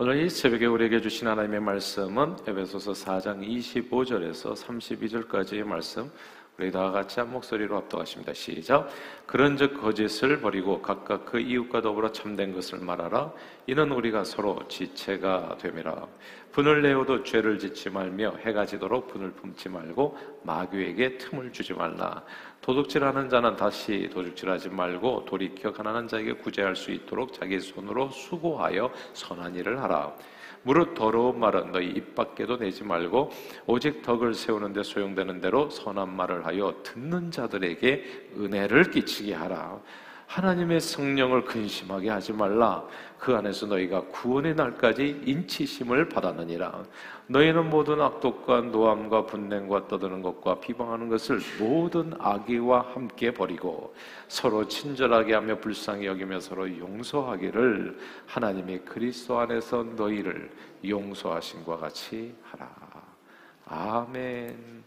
오늘 이 새벽에 우리에게 주신 하나님의 말씀은 에베소서 4장 25절에서 32절까지의 말씀 우리 다 같이 한 목소리로 합독하십니다. 시작. 그런즉 거짓을 버리고 각각 그 이웃과 더불어 참된 것을 말하라. 이는 우리가 서로 지체가 됨이라. 분을 내어도 죄를 짓지 말며 해가 지도록 분을 품지 말고 마귀에게 틈을 주지 말라. 도둑질하는 자는 다시 도둑질하지 말고 돌이켜 가난한 자에게 구제할 수 있도록 자기 손으로 수고하여 선한 일을 하라. 무릇 더러운 말은 너희 입 밖에도 내지 말고 오직 덕을 세우는데 소용되는 대로 선한 말을 하여 듣는 자들에게 은혜를 끼치게 하라. 하나님의 성령을 근심하게 하지 말라. 그 안에서 너희가 구원의 날까지 인치심을 받았느니라. 너희는 모든 악독과 노함과 분냉과 떠드는 것과 비방하는 것을 모든 악의와 함께 버리고 서로 친절하게 하며 불쌍히 여기며 서로 용서하기를 하나님의 그리스도 안에서 너희를 용서하신 것 같이 하라. 아멘.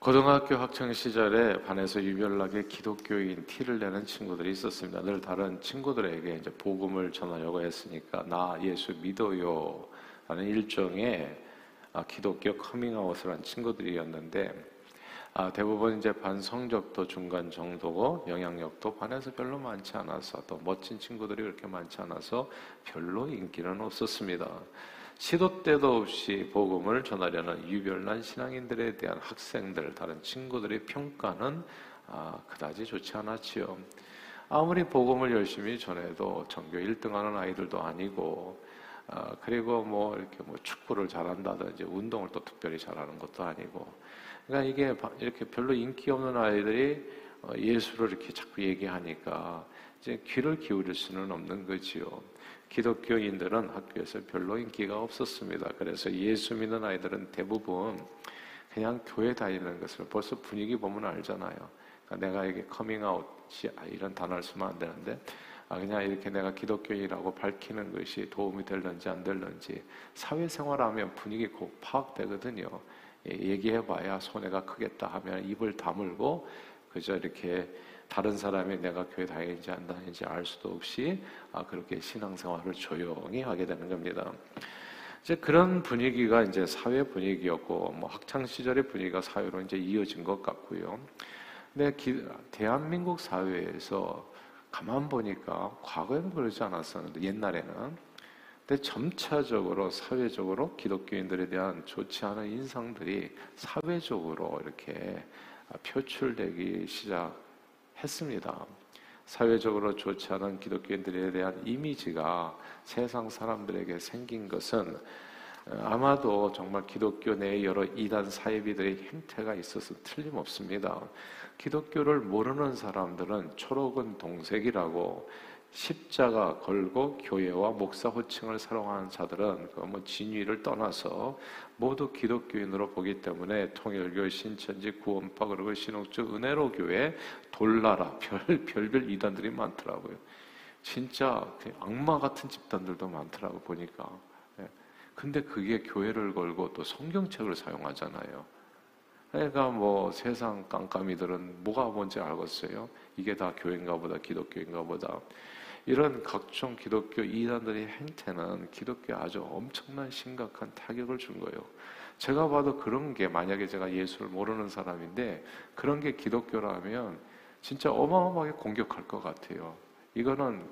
고등학교 학창 시절에 반에서 유별나게 기독교인 티를 내는 친구들이 있었습니다. 늘 다른 친구들에게 이제 복음을 전하려고 했으니까 나 예수 믿어요 라는 일종의 아, 기독교 커밍아웃을 한 친구들이었는데 아, 대부분 이제 반 성적도 중간 정도고 영향력도 반에서 별로 많지 않아서 또 멋진 친구들이 그렇게 많지 않아서 별로 인기는 없었습니다. 시도 때도 없이 복음을 전하려는 유별난 신앙인들에 대한 학생들, 다른 친구들의 평가는 아, 그다지 좋지 않았지요. 아무리 복음을 열심히 전해도 전교 1등하는 아이들도 아니고, 아, 그리고 뭐 이렇게 뭐 축구를 잘한다든지 운동을 또 특별히 잘하는 것도 아니고, 그러니까 이게 이렇게 별로 인기 없는 아이들이 어, 예수를 이렇게 자꾸 얘기하니까 이제 귀를 기울일 수는 없는 거지요. 기독교인들은 학교에서 별로 인기가 없었습니다. 그래서 예수 믿는 아이들은 대부분 그냥 교회 다니는 것을 벌써 분위기 보면 알잖아요. 그러니까 내가 이게 커밍아웃이 아, 이런 단어를 쓰면 안 되는데 아, 그냥 이렇게 내가 기독교인이라고 밝히는 것이 도움이 될런지 안 될런지 사회생활하면 분위기 곧 파악되거든요. 예, 얘기해봐야 손해가 크겠다 하면 입을 다물고 그저 이렇게 다른 사람이 내가 교회 다니는지 안 다니는지 알 수도 없이 아, 그렇게 신앙생활을 조용히 하게 되는 겁니다. 이제 그런 분위기가 이제 사회 분위기였고 뭐 학창 시절의 분위기가 사회로 이제 이어진 것 같고요. 근데 기, 대한민국 사회에서 가만 보니까 과거에는 그러지 않았었는데 옛날에는 근데 점차적으로 사회적으로 기독교인들에 대한 좋지 않은 인상들이 사회적으로 이렇게 표출되기 시작 했습니다. 사회적으로 좋지 않은 기독교인들에 대한 이미지가 세상 사람들에게 생긴 것은 어, 아마도 정말 기독교 내에 여러 이단 사이비들의 행태가 있어서 틀림없습니다. 기독교를 모르는 사람들은 초록은 동색이라고 십자가 걸고 교회와 목사 호칭을 사용하는 자들은 그 뭐 진위를 떠나서 모두 기독교인으로 보기 때문에 통일교, 신천지, 구원파 그리고 신옥주 은혜로 교회 돌나라 별 별별 이단들이 많더라고요. 진짜 그 악마 같은 집단들도 많더라고 보니까. 예. 근데 그게 교회를 걸고 또 성경책을 사용하잖아요. 그러니까 뭐 세상 깜깜이들은 뭐가 뭔지 알겠어요? 이게 다 교회인가 보다, 기독교인가 보다. 이런 각종 기독교 이단들의 행태는 기독교에 아주 엄청난 심각한 타격을 준 거예요. 제가 봐도 그런 게 만약에 제가 예수를 모르는 사람인데 그런 게 기독교라면 진짜 어마어마하게 공격할 것 같아요. 이거는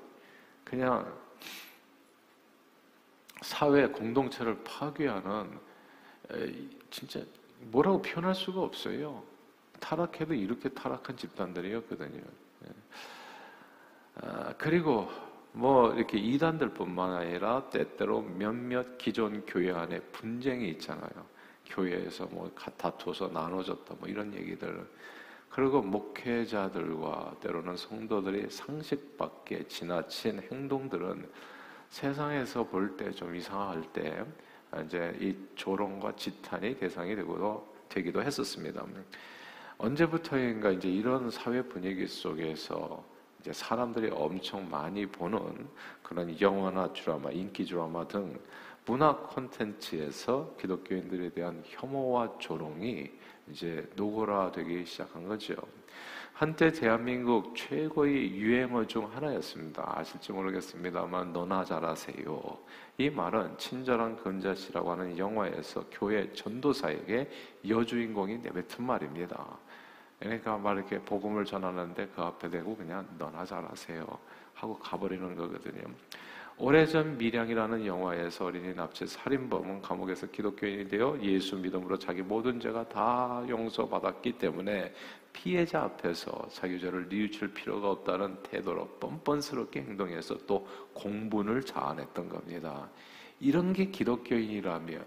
그냥 사회 공동체를 파괴하는 진짜 뭐라고 표현할 수가 없어요. 타락해도 이렇게 타락한 집단들이었거든요. 예. 아, 그리고 뭐 이렇게 이단들뿐만 아니라 때때로 몇몇 기존 교회 안에 분쟁이 있잖아요. 교회에서 뭐 다투어서 나눠졌다 뭐 이런 얘기들. 그리고 목회자들과 때로는 성도들이 상식 밖에 지나친 행동들은 세상에서 볼 때 좀 이상할 때 이제 이 조롱과 지탄이 대상이 되고도 되기도 했었습니다. 언제부터인가 이제 이런 사회 분위기 속에서 이제 사람들이 엄청 많이 보는 그런 영화나 드라마, 인기 드라마 등 문화 콘텐츠에서 기독교인들에 대한 혐오와 조롱이 이제 노골화되기 시작한 거죠. 한때 대한민국 최고의 유행어 중 하나였습니다. 아실지 모르겠습니다만 너나 잘하세요. 이 말은 친절한 금자씨라고 하는 영화에서 교회 전도사에게 여주인공이 내뱉은 말입니다. 그러니까 막 이렇게 복음을 전하는데 그 앞에 대고 그냥 너나 잘하세요 하고 가버리는 거거든요. 오래전 미량이라는 영화에서 어린이 납치 살인범은 감옥에서 기독교인이 되어 예수 믿음으로 자기 모든 죄가 다 용서받았기 때문에 피해자 앞에서 자기 죄를 뉘우칠 필요가 없다는 태도로 뻔뻔스럽게 행동해서 또 공분을 자아냈던 겁니다. 이런 게 기독교인이라면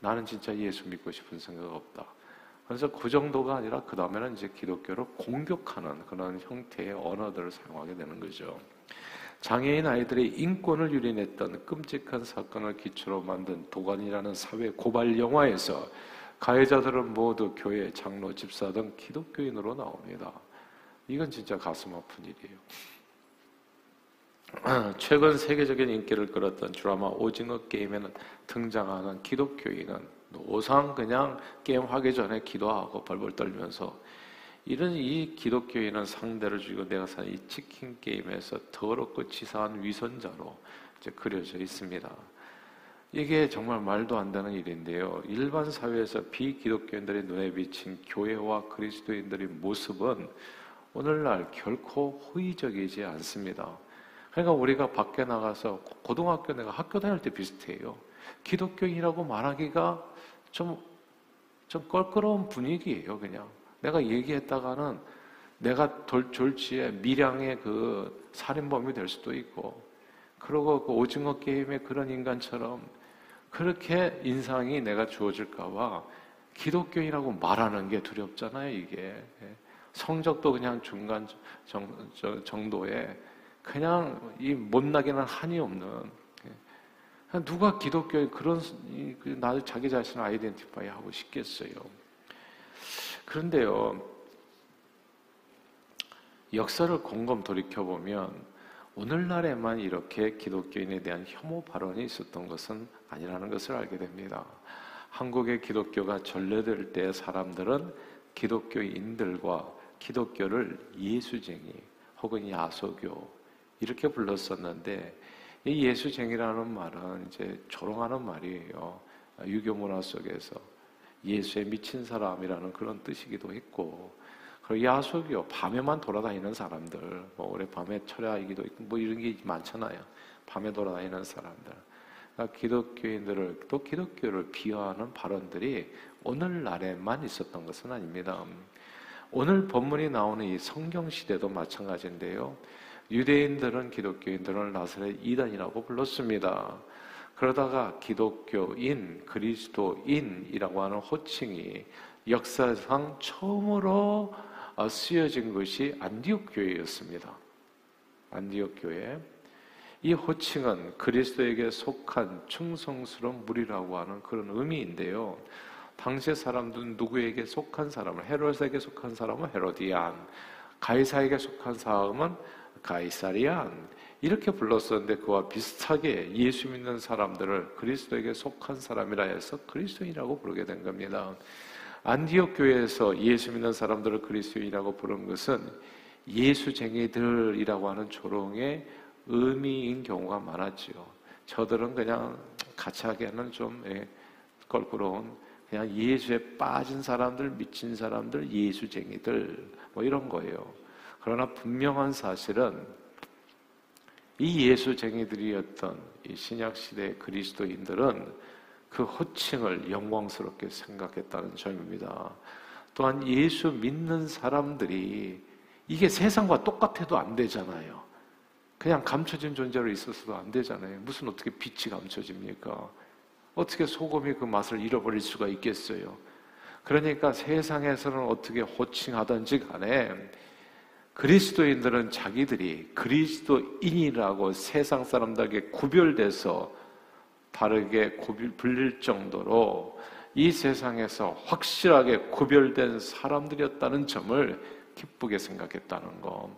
나는 진짜 예수 믿고 싶은 생각 없다. 그래서 그 정도가 아니라 그 다음에는 이제 기독교를 공격하는 그런 형태의 언어들을 사용하게 되는 거죠. 장애인 아이들의 인권을 유린했던 끔찍한 사건을 기초로 만든 도관이라는 사회 고발 영화에서 가해자들은 모두 교회, 장로, 집사 등 기독교인으로 나옵니다. 이건 진짜 가슴 아픈 일이에요. 최근 세계적인 인기를 끌었던 드라마 오징어 게임에는 등장하는 기독교인은 노상 그냥 게임 하기 전에 기도하고 벌벌 떨면서 이런 이 기독교인은 상대를 죽이고 내가 사는 이 치킨 게임에서 더럽고 치사한 위선자로 이제 그려져 있습니다. 이게 정말 말도 안 되는 일인데요. 일반 사회에서 비기독교인들의 눈에 비친 교회와 그리스도인들의 모습은 오늘날 결코 호의적이지 않습니다. 그러니까 우리가 밖에 나가서 고등학교 내가 학교 다닐 때 비슷해요. 기독교인이라고 말하기가 좀, 좀 껄끄러운 분위기예요, 그냥. 내가 얘기했다가는 내가 돌, 졸지에 미량의 그 살인범이 될 수도 있고, 그리고 그 오징어 게임의 그런 인간처럼 그렇게 인상이 내가 주어질까봐 기독교인이라고 말하는 게 두렵잖아요, 이게. 성적도 그냥 중간 정, 정도에 그냥 이 못나게는 한이 없는 누가 기독교에 그런 그 나를 자기 자신을 아이덴티파이 하고 싶겠어요. 그런데요, 역사를 곰곰 돌이켜 보면 오늘날에만 이렇게 기독교인에 대한 혐오 발언이 있었던 것은 아니라는 것을 알게 됩니다. 한국의 기독교가 전래될 때 사람들은 기독교인들과 기독교를 예수쟁이 혹은 야소교 이렇게 불렀었는데 이 예수쟁이라는 말은 이제 조롱하는 말이에요. 유교 문화 속에서 예수에 미친 사람이라는 그런 뜻이기도 했고, 그리고 야속이요 밤에만 돌아다니는 사람들, 뭐 올해 밤에 철야이기도 있고, 뭐 이런 게 많잖아요. 밤에 돌아다니는 사람들. 그러니까 기독교인들을 또 기독교를 비하하는 발언들이 오늘날에만 있었던 것은 아닙니다. 오늘 본문이 나오는 이 성경 시대도 마찬가지인데요. 유대인들은 기독교인들을 나사렛 이단이라고 불렀습니다. 그러다가 기독교인, 그리스도인이라고 하는 호칭이 역사상 처음으로 어, 쓰여진 것이 안디옥 교회였습니다. 안디옥 교회. 이 호칭은 그리스도에게 속한 충성스러운 무리라고 하는 그런 의미인데요. 당시의 사람들은 누구에게 속한 사람을 헤롯에게 속한 사람은 헤로디안, 가이사에게 속한 사람은 가이사리안 이렇게 불렀었는데 그와 비슷하게 예수 믿는 사람들을 그리스도에게 속한 사람이라 해서 그리스도인이라고 부르게 된 겁니다. 안디옥 교회에서 예수 믿는 사람들을 그리스도인이라고 부른 것은 예수쟁이들이라고 하는 조롱의 의미인 경우가 많았지요. 저들은 그냥 가차하게는 좀 예, 껄끄러운 그냥 예수에 빠진 사람들, 미친 사람들, 예수쟁이들 뭐 이런 거예요. 그러나 분명한 사실은 이 예수쟁이들이었던 이 신약 시대 그리스도인들은 그 호칭을 영광스럽게 생각했다는 점입니다. 또한 예수 믿는 사람들이 이게 세상과 똑같아도 안 되잖아요. 그냥 감춰진 존재로 있어서도 안 되잖아요. 무슨 어떻게 빛이 감춰집니까? 어떻게 소금이 그 맛을 잃어버릴 수가 있겠어요? 그러니까 세상에서는 어떻게 호칭하든지 간에 그리스도인들은 자기들이 그리스도인이라고 세상 사람들에게 구별돼서 다르게 구별, 불릴 정도로 이 세상에서 확실하게 구별된 사람들이었다는 점을 기쁘게 생각했다는 것,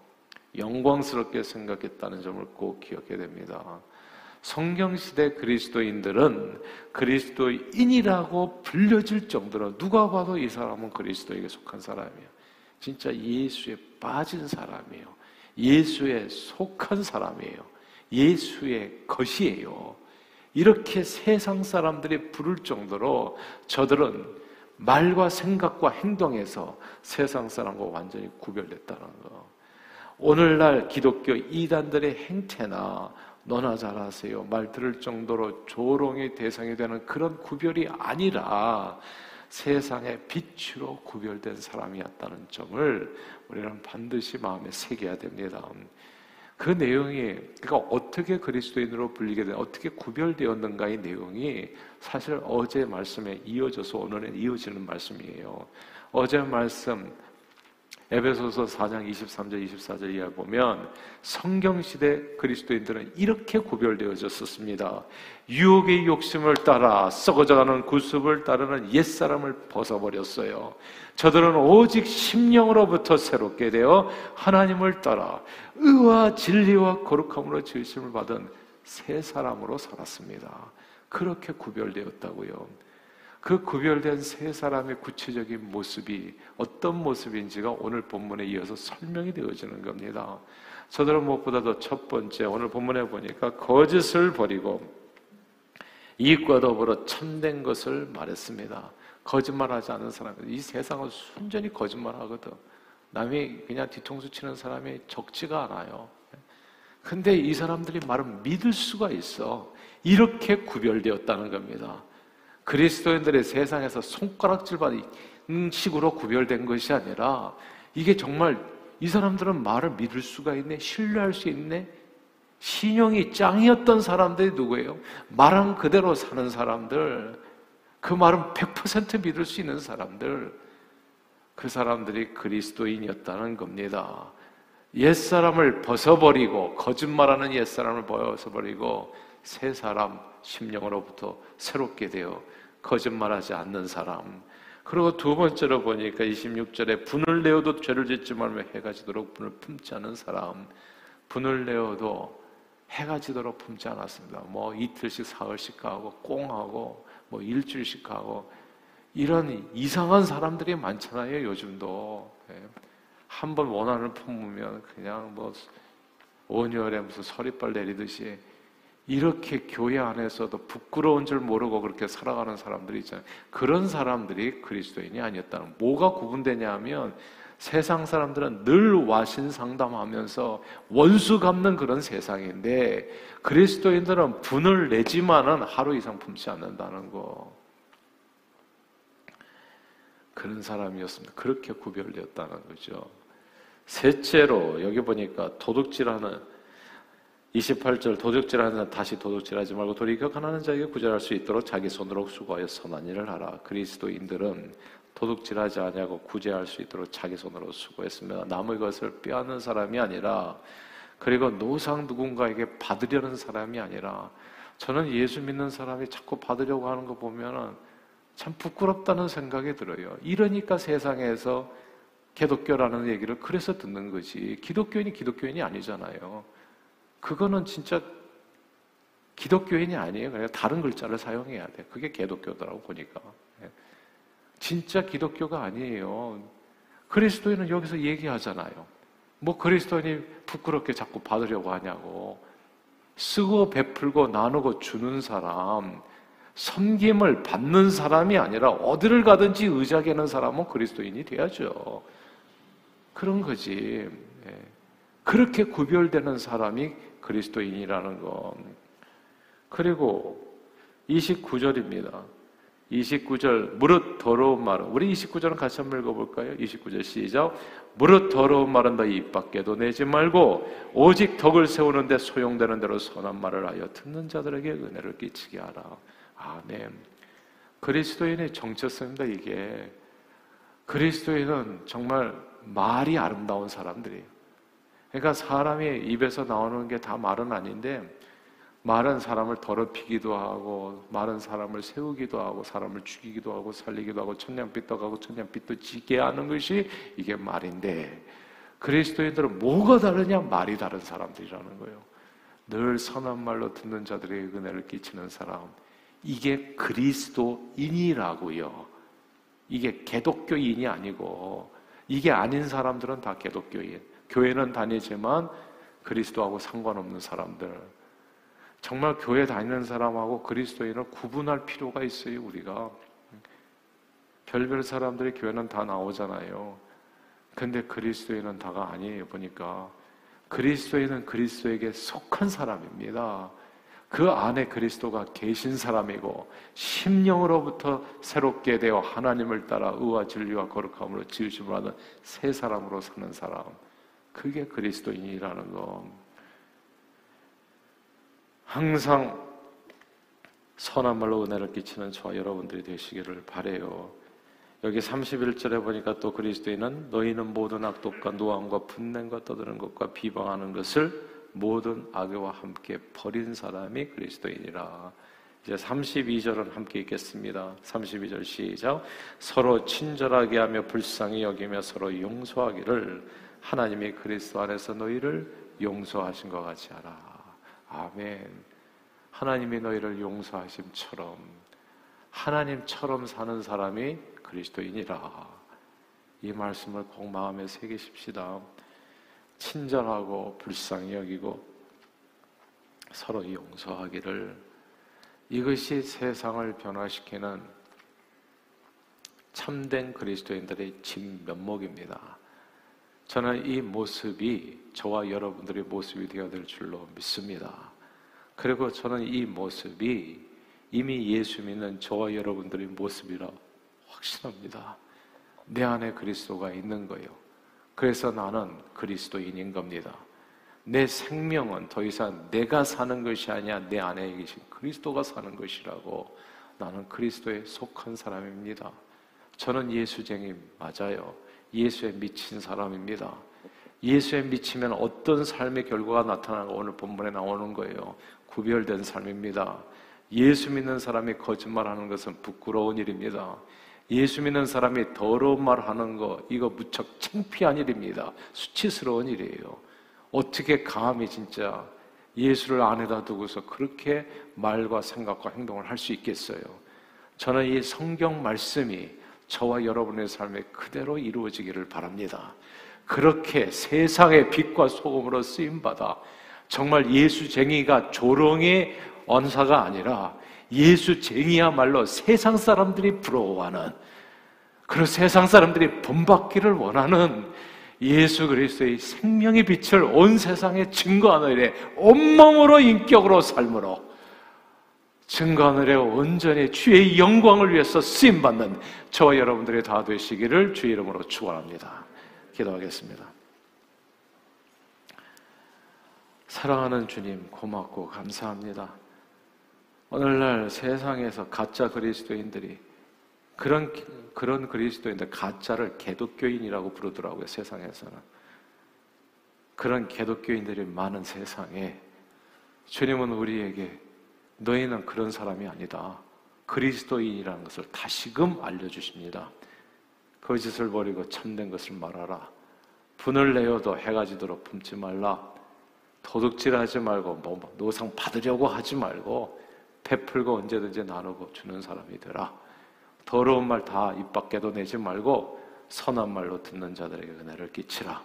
영광스럽게 생각했다는 점을 꼭 기억해야 됩니다. 성경시대 그리스도인들은 그리스도인이라고 불려질 정도로 누가 봐도 이 사람은 그리스도에게 속한 사람이야. 진짜 예수에 빠진 사람이에요. 예수에 속한 사람이에요. 예수의 것이에요. 이렇게 세상 사람들이 부를 정도로 저들은 말과 생각과 행동에서 세상 사람과 완전히 구별됐다는 거. 오늘날 기독교 이단들의 행태나 너나 잘하세요. 말 들을 정도로 조롱의 대상이 되는 그런 구별이 아니라 세상의 빛으로 구별된 사람이었다는 점을 우리는 반드시 마음에 새겨야 됩니다. 그 내용이 그러니까 어떻게 그리스도인으로 불리게 된 어떻게 구별되었는가의 내용이 사실 어제 말씀에 이어져서 오늘에 이어지는 말씀이에요. 어제 말씀 에베소서 4장 23절 24절 이하 보면 성경 시대 그리스도인들은 이렇게 구별되어졌었습니다. 유혹의 욕심을 따라 썩어져가는 구습을 따르는 옛 사람을 벗어버렸어요. 저들은 오직 심령으로부터 새롭게 되어 하나님을 따라 의와 진리와 거룩함으로 지으심을 받은 새 사람으로 살았습니다. 그렇게 구별되었다고요. 그 구별된 세 사람의 구체적인 모습이 어떤 모습인지가 오늘 본문에 이어서 설명이 되어지는 겁니다. 저들은 무엇보다도 첫 번째 오늘 본문에 보니까 거짓을 버리고 이익과 더불어 참된 것을 말했습니다. 거짓말하지 않는 사람들 이 세상은 순전히 거짓말하거든. 남이 그냥 뒤통수 치는 사람이 적지가 않아요. 근데 이 사람들이 말은 믿을 수가 있어. 이렇게 구별되었다는 겁니다. 그리스도인들의 세상에서 손가락질 받은 식으로 구별된 것이 아니라 이게 정말 이 사람들은 말을 믿을 수가 있네, 신뢰할 수 있네. 신용이 짱이었던 사람들이 누구예요? 말한 그대로 사는 사람들, 그 말은 100% 믿을 수 있는 사람들, 그 사람들이 그리스도인이었다는 겁니다. 옛사람을 벗어버리고, 거짓말하는 옛사람을 벗어버리고, 새 사람, 심령으로부터 새롭게 되어 거짓말하지 않는 사람. 그리고 두 번째로 보니까 26절에 분을 내어도 죄를 짓지 말며 해가 지도록 분을 품지 않은 사람. 분을 내어도 해가 지도록 품지 않았습니다. 뭐 이틀씩 사흘씩 하고 꽁하고 뭐 일주일씩 하고 이런 이상한 사람들이 많잖아요. 요즘도 예. 한번 원한을 품으면 그냥 뭐 온열에 무슨 서리빨 내리듯이 이렇게 교회 안에서도 부끄러운 줄 모르고 그렇게 살아가는 사람들이 있잖아요. 그런 사람들이 그리스도인이 아니었다는. 뭐가 구분되냐 하면 세상 사람들은 늘 와신 상담하면서 원수 갚는 그런 세상인데 그리스도인들은 분을 내지만은 하루 이상 품지 않는다는 거. 그런 사람이었습니다. 그렇게 구별되었다는 거죠. 셋째로 여기 보니까 도둑질하는 28절 도둑질하는 자 다시 도둑질하지 말고 돌이켜 가난한 자에게 구절할 수 있도록 자기 손으로 수고하여 선한 일을 하라. 그리스도인들은 도둑질하지 아니하고 구제할 수 있도록 자기 손으로 수고했습니다. 남의 것을 빼앗는 사람이 아니라 그리고 노상 누군가에게 받으려는 사람이 아니라 저는 예수 믿는 사람이 자꾸 받으려고 하는 거 보면은 참 부끄럽다는 생각이 들어요. 이러니까 세상에서 기독교라는 얘기를 그래서 듣는 거지. 기독교인이 기독교인이 아니잖아요. 그거는 진짜 기독교인이 아니에요. 그냥 다른 글자를 사용해야 돼. 그게 개독교더라고 보니까. 예. 진짜 기독교가 아니에요. 그리스도인은 여기서 얘기하잖아요. 뭐 그리스도인이 부끄럽게 자꾸 받으려고 하냐고. 쓰고 베풀고 나누고 주는 사람, 섬김을 받는 사람이 아니라 어디를 가든지 의지하는 사람은 그리스도인이 돼야죠. 그런 거지. 예. 그렇게 구별되는 사람이 그리스도인이라는 것. 그리고 29절입니다. 29절 무릇 더러운 말은 우리 29절은 같이 한번 읽어볼까요? 29절 시작 무릇 더러운 말은 너입 밖에도 내지 말고 오직 덕을 세우는데 소용되는 대로 선한 말을 하여 듣는 자들에게 은혜를 끼치게 하라 아멘 그리스도인의 정체성입니다 이게 그리스도인은 정말 말이 아름다운 사람들이에요 그러니까 사람이 입에서 나오는 게 다 말은 아닌데 말은 사람을 더럽히기도 하고 말은 사람을 세우기도 하고 사람을 죽이기도 하고 살리기도 하고 천냥빚도 가고 천냥빚도 지게 하는 것이 이게 말인데 그리스도인들은 뭐가 다르냐 말이 다른 사람들이라는 거예요. 늘 선한 말로 듣는 자들에게 은혜를 끼치는 사람 이게 그리스도인이라고요. 이게 개독교인이 아니고 이게 아닌 사람들은 다 개독교인. 교회는 다니지만 그리스도하고 상관없는 사람들. 정말 교회 다니는 사람하고 그리스도인을 구분할 필요가 있어요, 우리가. 별별 사람들이 교회는 다 나오잖아요. 근데 그리스도인은 다가 아니에요, 보니까. 그리스도인은 그리스도에게 속한 사람입니다. 그 안에 그리스도가 계신 사람이고 심령으로부터 새롭게 되어 하나님을 따라 의와 진리와 거룩함으로 지으심을 하는 새 사람으로 사는 사람. 그게 그리스도인이라는 거. 항상 선한 말로 은혜를 끼치는 저와 여러분들이 되시기를 바래요. 여기 31절에 보니까 또 그리스도인은 너희는 모든 악독과 노함과 분냄과 떠드는 것과 비방하는 것을 모든 악의와 함께 버린 사람이 그리스도인이라. 이제 32절은 함께 읽겠습니다. 32절 시작. 서로 친절하게 하며 불쌍히 여기며 서로 용서하기를 하나님이 그리스도 안에서 너희를 용서하신 것 같이 하라. 아멘. 하나님이 너희를 용서하심처럼 하나님처럼 사는 사람이 그리스도인이라. 이 말씀을 꼭 마음에 새기십시다. 친절하고 불쌍히 여기고 서로 용서하기를 이것이 세상을 변화시키는 참된 그리스도인들의 진면목입니다. 저는 이 모습이 저와 여러분들의 모습이 되어야 될 줄로 믿습니다. 그리고 저는 이 모습이 이미 예수 믿는 저와 여러분들의 모습이라 확신합니다. 내 안에 그리스도가 있는 거예요. 그래서 나는 그리스도인인 겁니다. 내 생명은 더 이상 내가 사는 것이 아니야 내 안에 계신 그리스도가 사는 것이라고 나는 그리스도에 속한 사람입니다. 저는 예수쟁이 맞아요. 예수에 미친 사람입니다. 예수에 미치면 어떤 삶의 결과가 나타나고 오늘 본문에 나오는 거예요. 구별된 삶입니다. 예수 믿는 사람이 거짓말하는 것은 부끄러운 일입니다. 예수 믿는 사람이 더러운 말 하는 거, 이거 무척 창피한 일입니다. 수치스러운 일이에요. 어떻게 감히 진짜 예수를 안에다 두고서 그렇게 말과 생각과 행동을 할 수 있겠어요? 저는 이 성경 말씀이 저와 여러분의 삶에 그대로 이루어지기를 바랍니다. 그렇게 세상의 빛과 소금으로 쓰임받아 정말 예수쟁이가 조롱의 언사가 아니라 예수쟁이야말로 세상 사람들이 부러워하는 그리고 세상 사람들이 본받기를 원하는 예수 그리스도의 생명의 빛을 온 세상에 증거하는 일에 온몸으로 인격으로 삶으로 증거하는 일에 온전히 주의 영광을 위해서 쓰임받는 저와 여러분들이 다 되시기를 주의 이름으로 축원합니다. 기도하겠습니다. 사랑하는 주님 고맙고 감사합니다. 오늘날 세상에서 가짜 그리스도인들이 그런 그런 그리스도인들 가짜를 개독교인이라고 부르더라고요 세상에서는 그런 개독교인들이 많은 세상에 주님은 우리에게 너희는 그런 사람이 아니다 그리스도인이라는 것을 다시금 알려주십니다. 거짓을 버리고 참된 것을 말하라. 분을 내어도 해가 지도록 품지 말라. 도둑질하지 말고 뭐 노상 받으려고 하지 말고 베풀고 언제든지 나누고 주는 사람이 되라. 더러운 말 다 입 밖에도 내지 말고 선한 말로 듣는 자들에게 은혜를 끼치라.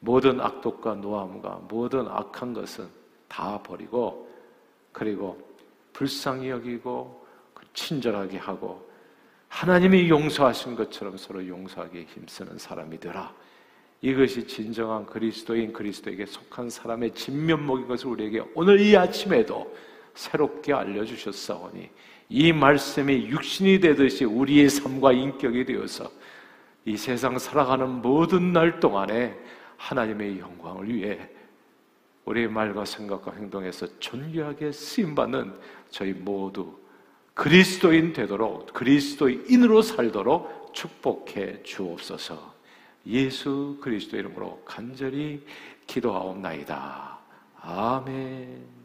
모든 악독과 노함과 모든 악한 것은 다 버리고 그리고 불쌍히 여기고 친절하게 하고 하나님이 용서하신 것처럼 서로 용서하기에 힘쓰는 사람이 되라. 이것이 진정한 그리스도인 그리스도에게 속한 사람의 진면목인 것을 우리에게 오늘 이 아침에도 새롭게 알려주셨사오니 이 말씀이 육신이 되듯이 우리의 삶과 인격이 되어서 이 세상 살아가는 모든 날 동안에 하나님의 영광을 위해 우리의 말과 생각과 행동에서 존귀하게 쓰임받는 저희 모두 그리스도인 되도록 그리스도인으로 살도록 축복해 주옵소서. 예수 그리스도 이름으로 간절히 기도하옵나이다. 아멘.